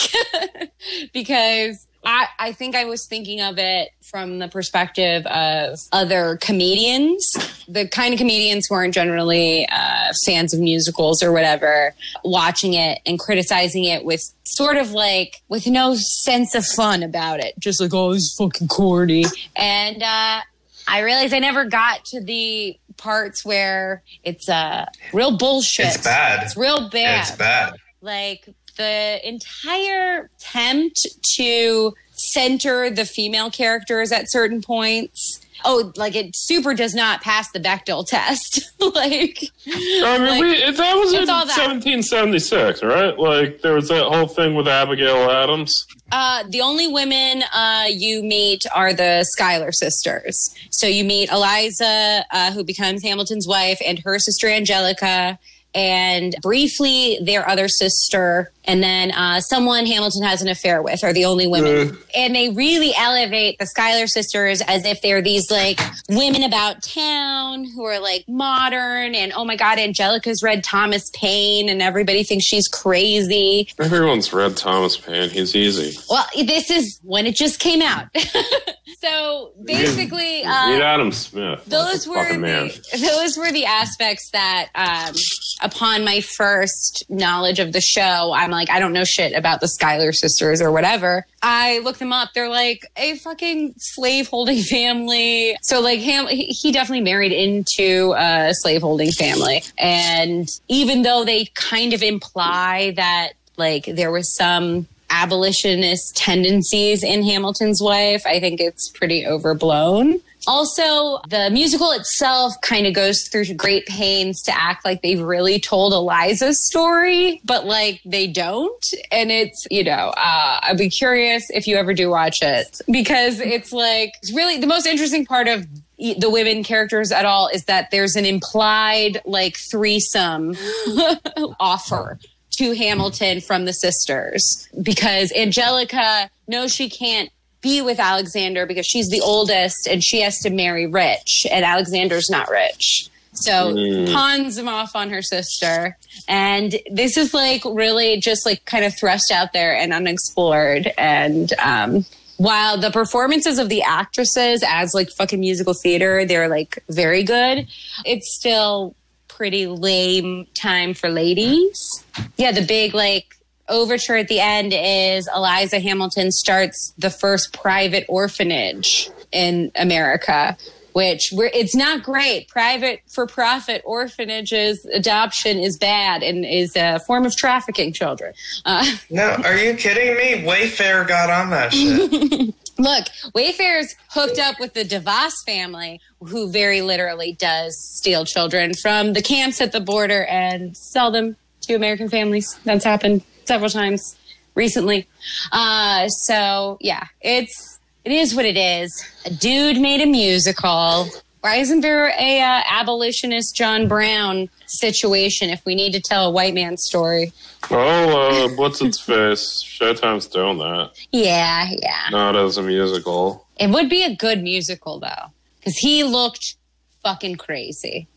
because I, I think I was thinking of it from the perspective of other comedians, the kind of comedians who aren't generally uh, fans of musicals or whatever, watching it and criticizing it with sort of like with no sense of fun about it, just like oh, this is fucking corny. And uh, I realized I never got to the parts where it's uh, real bullshit. It's bad. It's real bad It's bad. like the entire attempt to center the female characters at certain points. Oh, like it super does not pass the Bechdel test. like, I mean, like, we, that was in it's that. 1776, right? Like, there was that whole thing with Abigail Adams. Uh, the only women uh, you meet are the Schuyler sisters. So you meet Eliza, uh, who becomes Hamilton's wife, and her sister Angelica, and briefly their other sister, and then uh, someone Hamilton has an affair with are the only women. And they really elevate the Schuyler sisters as if they're these like women about town who are like modern. And oh my God, Angelica's read Thomas Paine, and everybody thinks she's crazy. Everyone's read Thomas Paine. He's easy. Well, this is when it just came out. so basically, Read uh, Adam Smith. those were the, those were the aspects that, um, upon my first knowledge of the show, I'm like, I don't know shit about the Schuyler sisters or whatever. I look them up. They're like a fucking slave holding family. So like Ham, he definitely married into a slave holding family, and even though they kind of imply that like there was some abolitionist tendencies in Hamilton's wife. I think it's pretty overblown. Also, the musical itself kind of goes through great pains to act like they've really told Eliza's story, but like they don't. And it's, you know, uh, I'd be curious if you ever do watch it because it's like, it's really the most interesting part of the women characters at all is that there's an implied like threesome offer to Hamilton from the sisters because Angelica knows she can't be with Alexander because she's the oldest and she has to marry rich and Alexander's not rich. So pawns him off on her sister. And this is like really just like kind of thrust out there and unexplored. And um while the performances of the actresses as like fucking musical theater, they're like very good, it's still pretty lame time for ladies. Yeah, the big like overture at the end is Eliza Hamilton starts the first private orphanage in America. Which we're, it's not great. Private for profit orphanages adoption is bad and is a form of trafficking children. Uh, No, are you kidding me? Wayfair got on that shit. Look, Wayfair's hooked up with the DeVos family, who very literally does steal children from the camps at the border and sell them to American families. That's happened several times. recently. Uh, so yeah, it's it is what it is. A dude made a musical. Why isn't there a uh, abolitionist John Brown situation if we need to tell a white man's story? Oh, uh, what's its face? Showtime's doing that. Yeah, yeah. Not as a musical. It would be a good musical though, because he looked fucking crazy.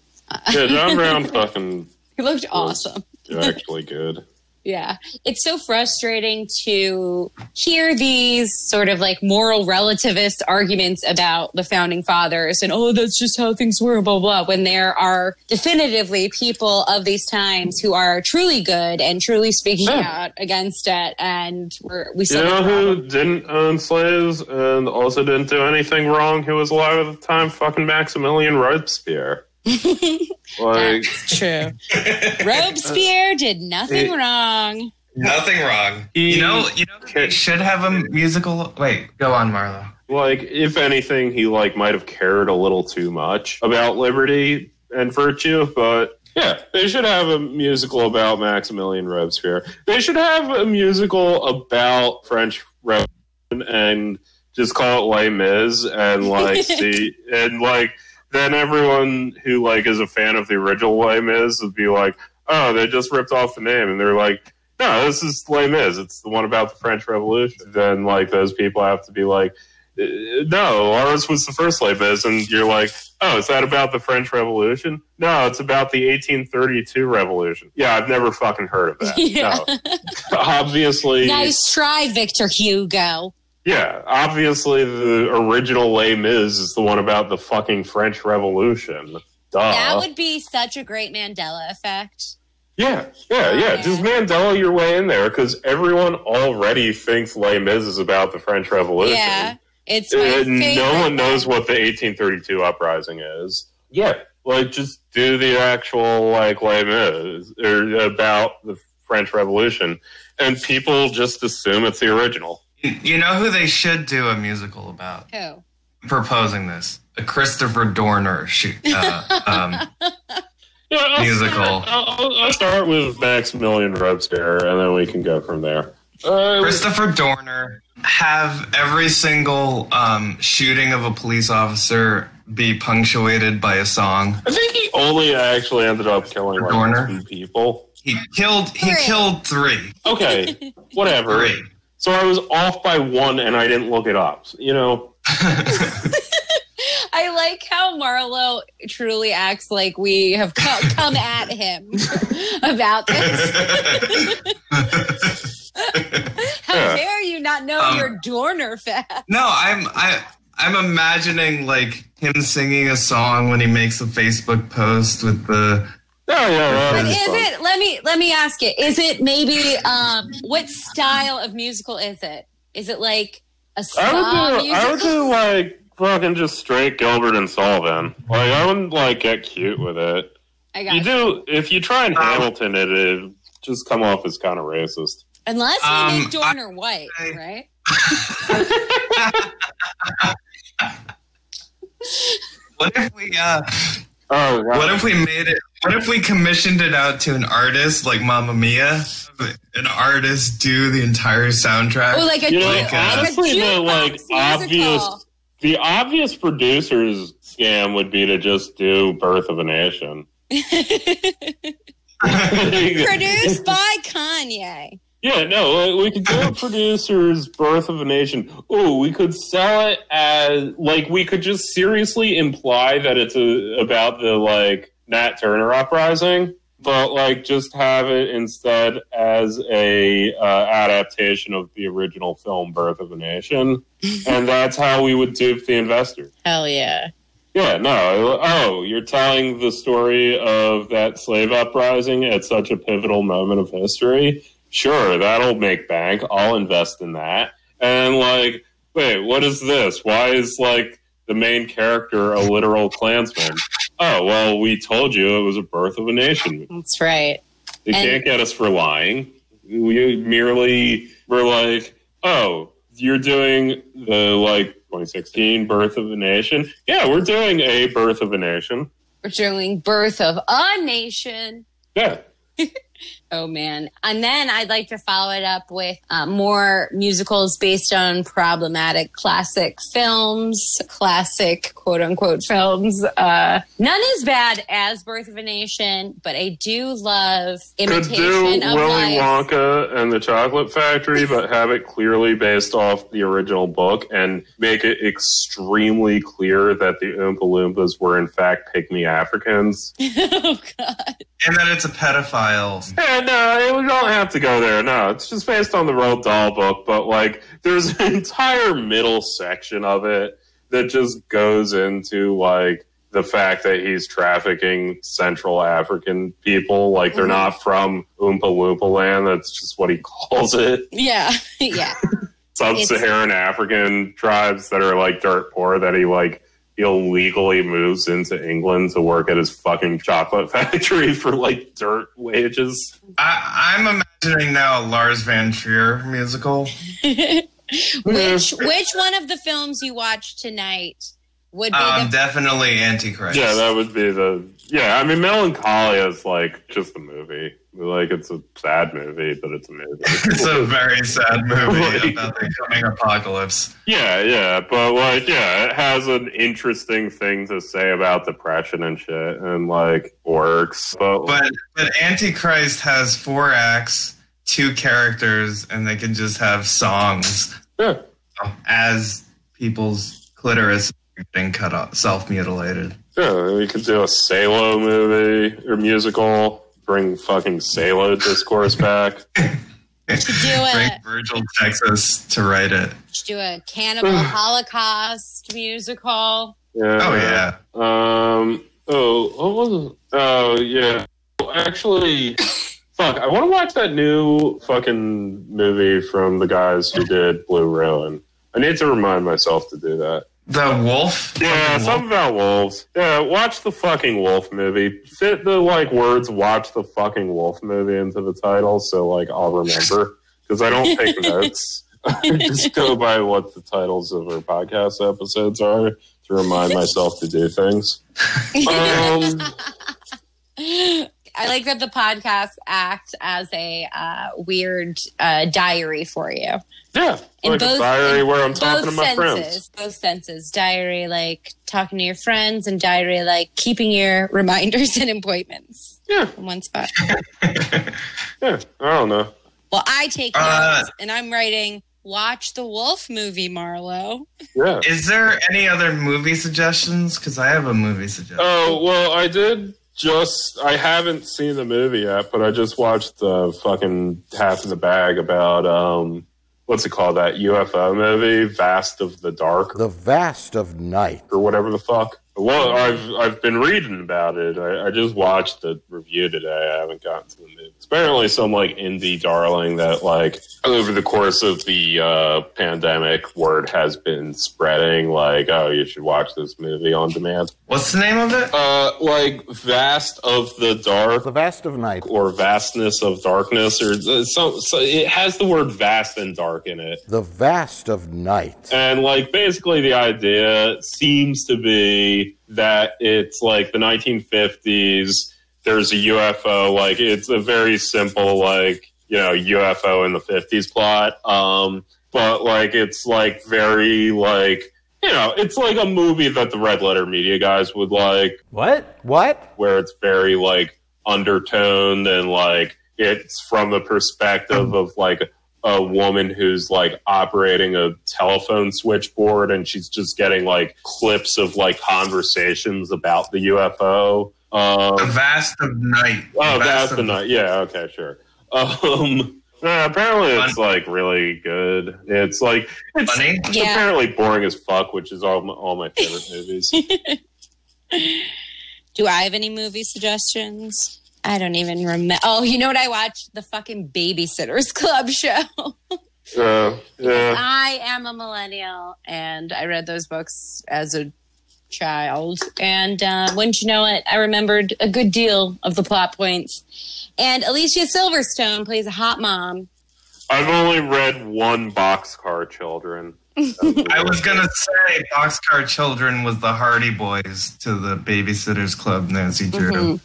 Yeah, John Brown fucking He looked awesome. actually good. Yeah. It's so frustrating to hear these sort of like moral relativist arguments about the founding fathers and, oh, that's just how things were, blah, blah, when there are definitively people of these times who are truly good and truly speaking Yeah. out against it. And we're, we You know who didn't own slaves and also didn't do anything wrong? Who was alive at the time? Fucking Maximilian Robespierre. Like, That's true. Robespierre did nothing It- wrong. Nothing wrong. You know, you know, they should have a musical. Wait, go on, Marlo. like if anything, he like might have cared a little too much about liberty and virtue, but. Yeah, they should have a musical about Maximilian Robespierre. They should have a musical about French Revolution and just call it Les Mis and like see and like then everyone who like is a fan of the original Les Mis would be like, oh, they just ripped off the name, and they're like, no, this is Les Mis. It's the one about the French Revolution. Then like those people have to be like, "Uh, no, ours was the first Les Mis, and you're like, oh, is that about the French Revolution? No, it's about the 1832 Revolution. Yeah, I've never fucking heard of that. Yeah. No. Obviously, Nice try, Victor Hugo. Yeah, obviously the original Les Mis is the one about the fucking French Revolution. Duh. That would be such a great Mandela effect. yeah, yeah, yeah. Yeah. Just Mandela your way in there because everyone already thinks Les Mis is about the French Revolution. Yeah. It's Uh, no one knows what the 1832 uprising is. Yeah, like just do the actual like Les Mis or about the French Revolution, and people just assume it's the original. You- You know who they should do a musical about? Who? Proposing this, a Christopher Dorner shoot. Uh, um, Yeah, I'll Musical. Start, I'll, I'll start with Maximilian Robespierre, and then we can go from there. Uh, Christopher Dorner have every single um, shooting of a police officer be punctuated by a song. I think he only actually ended up killing like Dorner? two people. He killed. He Three. killed three. Okay, whatever. Three. So I was off by one, and I didn't look it up. You know, I like how Marlo truly acts like we have co- come at him about this. How Yeah. dare you not know Um, your Dorner fact? no, I'm. I. I'm imagining like him singing a song when he makes a Facebook post with the. Yeah, yeah. But was is fun. it? Let me let me ask it. Is it maybe? Um, what style of musical is it? Is it like a I ska would do. I would do like fucking just straight Gilbert and Sullivan. Like I wouldn't like get cute with it. I got You you. do if you try and Um, Hamilton it, it just come off as kind of racist. Unless we Um, make Dorner white, I- right? What if we? uh Oh, God. What if we made it? What if we commissioned it out to an artist like Mamma Mia? An artist do the entire soundtrack. Oh, like a, You know, like honestly, a the jukebox like musical. obvious, the obvious producers scam would be to just do "Birth of a Nation." Produced by Kanye. Yeah, no, we could do a producer's Birth of a Nation. Oh, we could sell it as like we could just seriously imply that it's a, about the like Nat Turner uprising, but like just have it instead as a uh, adaptation of the original film Birth of a Nation, and that's how we would dupe the investor. Hell yeah. Yeah, no. Oh, you're telling the story of that slave uprising at such a pivotal moment of history? Sure, that'll make bank. I'll invest in that. And like, wait, what is this? Why is like the main character a literal Klansman? Oh, well, we told you it was a birth of a nation. That's right. They And- can't get us for lying. We merely were like, oh, you're doing the like 2016 birth of a nation. Yeah, we're doing a birth of a nation. We're doing Birth of a Nation. Yeah. Oh man. And then I'd like to follow it up with uh, more musicals based on problematic classic films, classic quote unquote films. Uh, none as bad as Birth of a Nation, but I do love Could imitation do of Willy life. Wonka and the Chocolate Factory, but have it clearly based off the original book and make it extremely clear that the Oompa Loompas were in fact pygmy Africans. oh god. And that it's a pedophile. Yeah, no, we don't have to go there. No, it's just based on the Roald Dahl book, but like there's an entire middle section of it that just goes into like the fact that he's trafficking Central African people. Like they're mm-hmm. not from Oompa Loompa land. That's just what he calls it. Yeah. yeah. Sub-Saharan African tribes that are like dirt poor that he like illegally moves into England to work at his fucking chocolate factory for like dirt wages. I, I'm imagining now a Lars von Trier musical. which which one of the films you watched tonight would be Um, the definitely Antichrist. Yeah, that would be the yeah. I mean, Melancholia is like just a movie. Like it's a sad movie, but it's a movie. it's a very sad movie Like- about the coming apocalypse. yeah, yeah, but like yeah, it has an interesting thing to say about depression and shit, and like works. But, But but Antichrist has four acts, two characters, and they can just have songs yeah, as people's clitoris are getting cut off, self mutilated. yeah, we could do a Salo movie or musical. Bring fucking Salo discourse back. do Bring a Virgil Texas to write it. do a cannibal holocaust musical. Yeah. Oh yeah. Um. Oh. What was? It? Oh yeah. Actually, fuck. I want to watch that new fucking movie from the guys who did Blue Ruin. I need to remind myself to do that. The wolf. Yeah, Fucking wolf. something about wolves. Yeah, watch the fucking wolf movie. Fit the like words "watch the fucking wolf movie" into the title, so like I'll remember because I don't take notes. I just go by what the titles of our podcast episodes are to remind myself to do things. Um, I like that the podcast acts as a uh, weird uh, diary for you. Yeah, In like both- a diary in where I'm talking to both my senses, friends. both senses. Diary like talking to your friends, and diary like keeping your reminders and appointments Yeah, in one spot. yeah. I don't know. Well, I take Uh, notes, and I'm writing. Watch the Wolf movie, Marlo. Yeah. Is there any other movie suggestions? Because I have a movie suggestion. Oh well, I did just. I haven't seen the movie yet, but I just watched the fucking half of the bag about um, what's it called? That UFO movie, Vast of the Dark, The vast of night. or whatever the fuck. Well, I've I've been reading about it. I, I just watched the review today. I haven't gotten to the apparently some like indie darling that like over the course of the uh, pandemic, word has been spreading like, oh, you should watch this movie on demand. What's the name of it? Uh, like Vast of the Dark The vast of night. or Vastness of Darkness or uh, some. So it has the word vast and dark in it. The vast of night. And like basically the idea seems to be that it's like the 1950s. There's a UFO. Like it's a very simple like you know UFO in the 50s plot. Um, but like it's like very like you know it's like a movie that the Red Letter Media guys would like What? What? where it's very like undertoned and like it's from the perspective of like a woman who's like operating a telephone switchboard and she's just getting like clips of like conversations about the UFO. The Um, Vast of Night. oh, Vast that's of the night. Yeah, okay, sure. Um, yeah, apparently it's Fun. like really good. It's like it's, Funny? Yeah. apparently boring as fuck, which is all my, all my favorite movies. Do I have any movie suggestions? I don't even remember. Oh, you know what I watched? The fucking Babysitters Club show. Uh, yeah. I am a millennial, and I read those books as a child. And uh, wouldn't you know it, I remembered a good deal of the plot points. And Alicia Silverstone plays a hot mom. I've only read one Boxcar Children. I was gonna say Boxcar Children was the Hardy Boys to the Babysitters Club Nancy Drew. Mhm.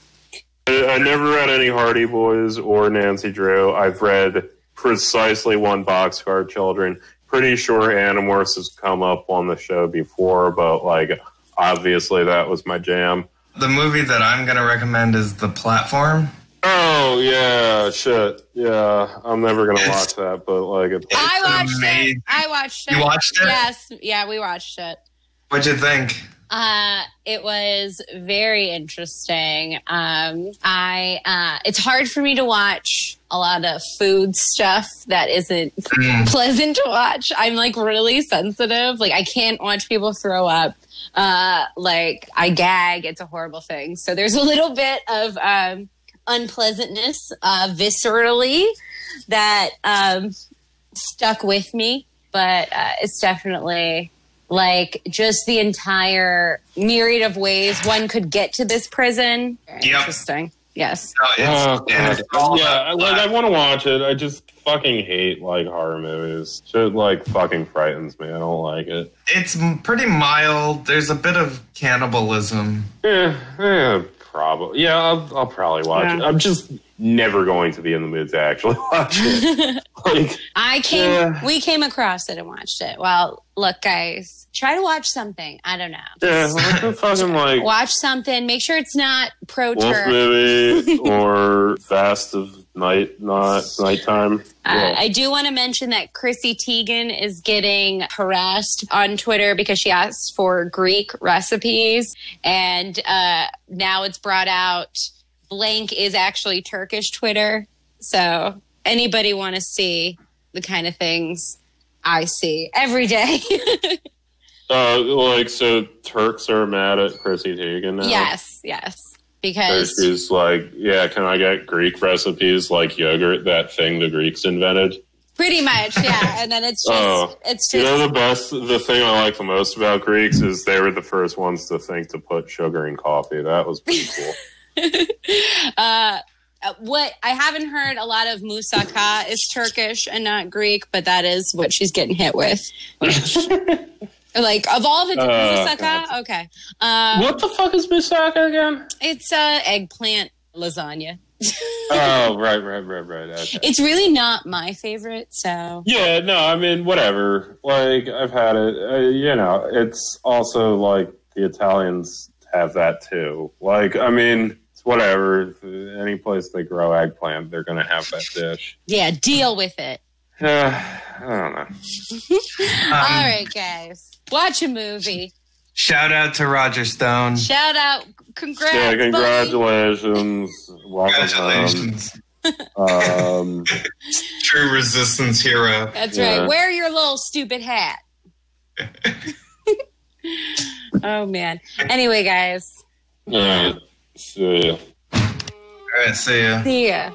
I, I never read any Hardy Boys or Nancy Drew. I've read precisely one Boxcar Children. Pretty sure Animorphs has come up on the show before, but like obviously that was my jam. The movie that I'm going to recommend is The Platform. Oh yeah, shit. Yeah, I'm never gonna watch that, but like it, I watched amazing. it. I watched it. You watched it? Yes. Yeah, we watched it. What'd you think? Uh, it was very interesting. Um, I uh, it's hard for me to watch a lot of food stuff that isn't pleasant to watch. I'm like really sensitive. Like I can't watch people throw up. Uh, like I gag. It's a horrible thing. So there's a little bit of um, unpleasantness, uh, viscerally, that um, stuck with me. But uh, it's definitely like just the entire myriad of ways one could get to this prison. Very Yep. Interesting. Yes. No, oh and oh, god, yeah, like I want to watch it. I just fucking hate like horror movies. Shit like fucking frightens me. I don't like it. it's pretty mild. There's a bit of cannibalism. Eh, yeah, yeah, probably. Yeah, I'll, I'll probably watch Yeah. it. I'm just never going to be in the mood to actually watch it. like, I came, Yeah. we came across it and watched it. Well, look, guys, try to watch something. I don't know. yeah, like fucking like Watch something. Make sure it's not pro wolf movie or Fast of Night, not nighttime. Uh, I do want to mention that Chrissy Teigen is getting harassed on Twitter because she asked for Greek recipes, and uh, now it's brought out blank is actually Turkish Twitter. So anybody want to see the kind of things I see every day? Uh, like so, Turks are mad at Chrissy Teigen now. yes, yes, So because she's like, yeah, can I get Greek recipes like yogurt, that thing the Greeks invented? pretty much, yeah. And then it's just, Oh. it's You know, the best, the thing I like the most about Greeks is they were the first ones to think to put sugar in coffee. That was pretty cool. uh, uh, what I haven't heard a lot of moussaka is Turkish and not Greek, but that is what she's getting hit with. like of all the Oh, moussaka, God. okay, uh, what the fuck is moussaka again? it's uh, eggplant lasagna. oh, right, right, right, right. Okay. It's really not my favorite, so Yeah, no, I mean, whatever. Like, I've had it. Uh, you know, it's also like the Italians have that too. Like, I mean, it's whatever. Any place they grow eggplant, they're going to have that dish. yeah, deal with it. Uh, I don't know. Um, all right, guys, watch a movie. Shout out to Roger Stone. Shout out, congrats, Yeah, congratulations. Welcome Congratulations. home. Um, True resistance hero. That's Yeah. right. Wear your little stupid hat. oh man. Anyway, guys. yeah. See ya. All right, see ya. See ya.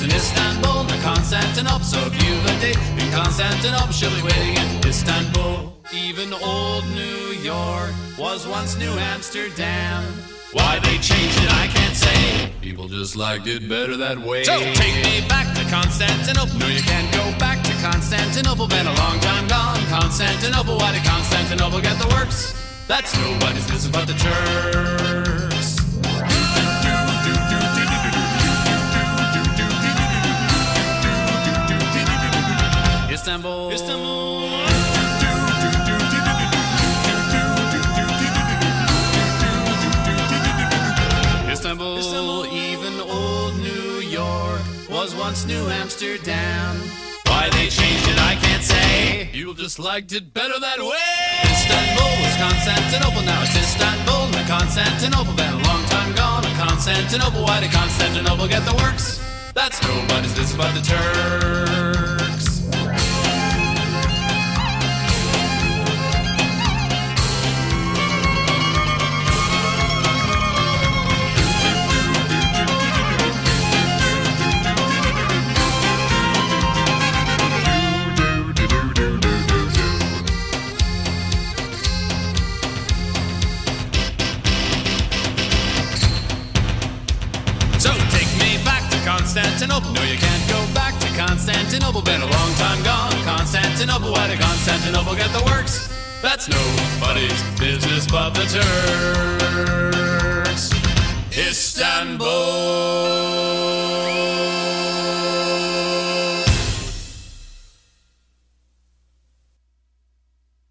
Lives in Istanbul, not Constantinople. So if you've a date in Constantinople, she'll be waiting in Istanbul. Even old New York was once New Amsterdam. Why they changed it, I can't say. People just liked it better that way. So take me back to Constantinople. No, you can't go back to Constantinople. Been a long time gone. Constantinople. Why did Constantinople get the works? That's nobody's business but the Turks. Istanbul. Istanbul. Istanbul. Istanbul. Even old New York was once New Amsterdam. Why they changed it, I can't say. People just liked it better that way. Istanbul was Constantinople, now it's Istanbul, not Constantinople. Been a long time gone, a Constantinople. Why did Constantinople get the works? That's nobody's business but the Turks. Constantinople. No, you can't go back to Constantinople. Been a long time gone. Constantinople, why did Constantinople get the works? That's nobody's business but the Turks. Istanbul.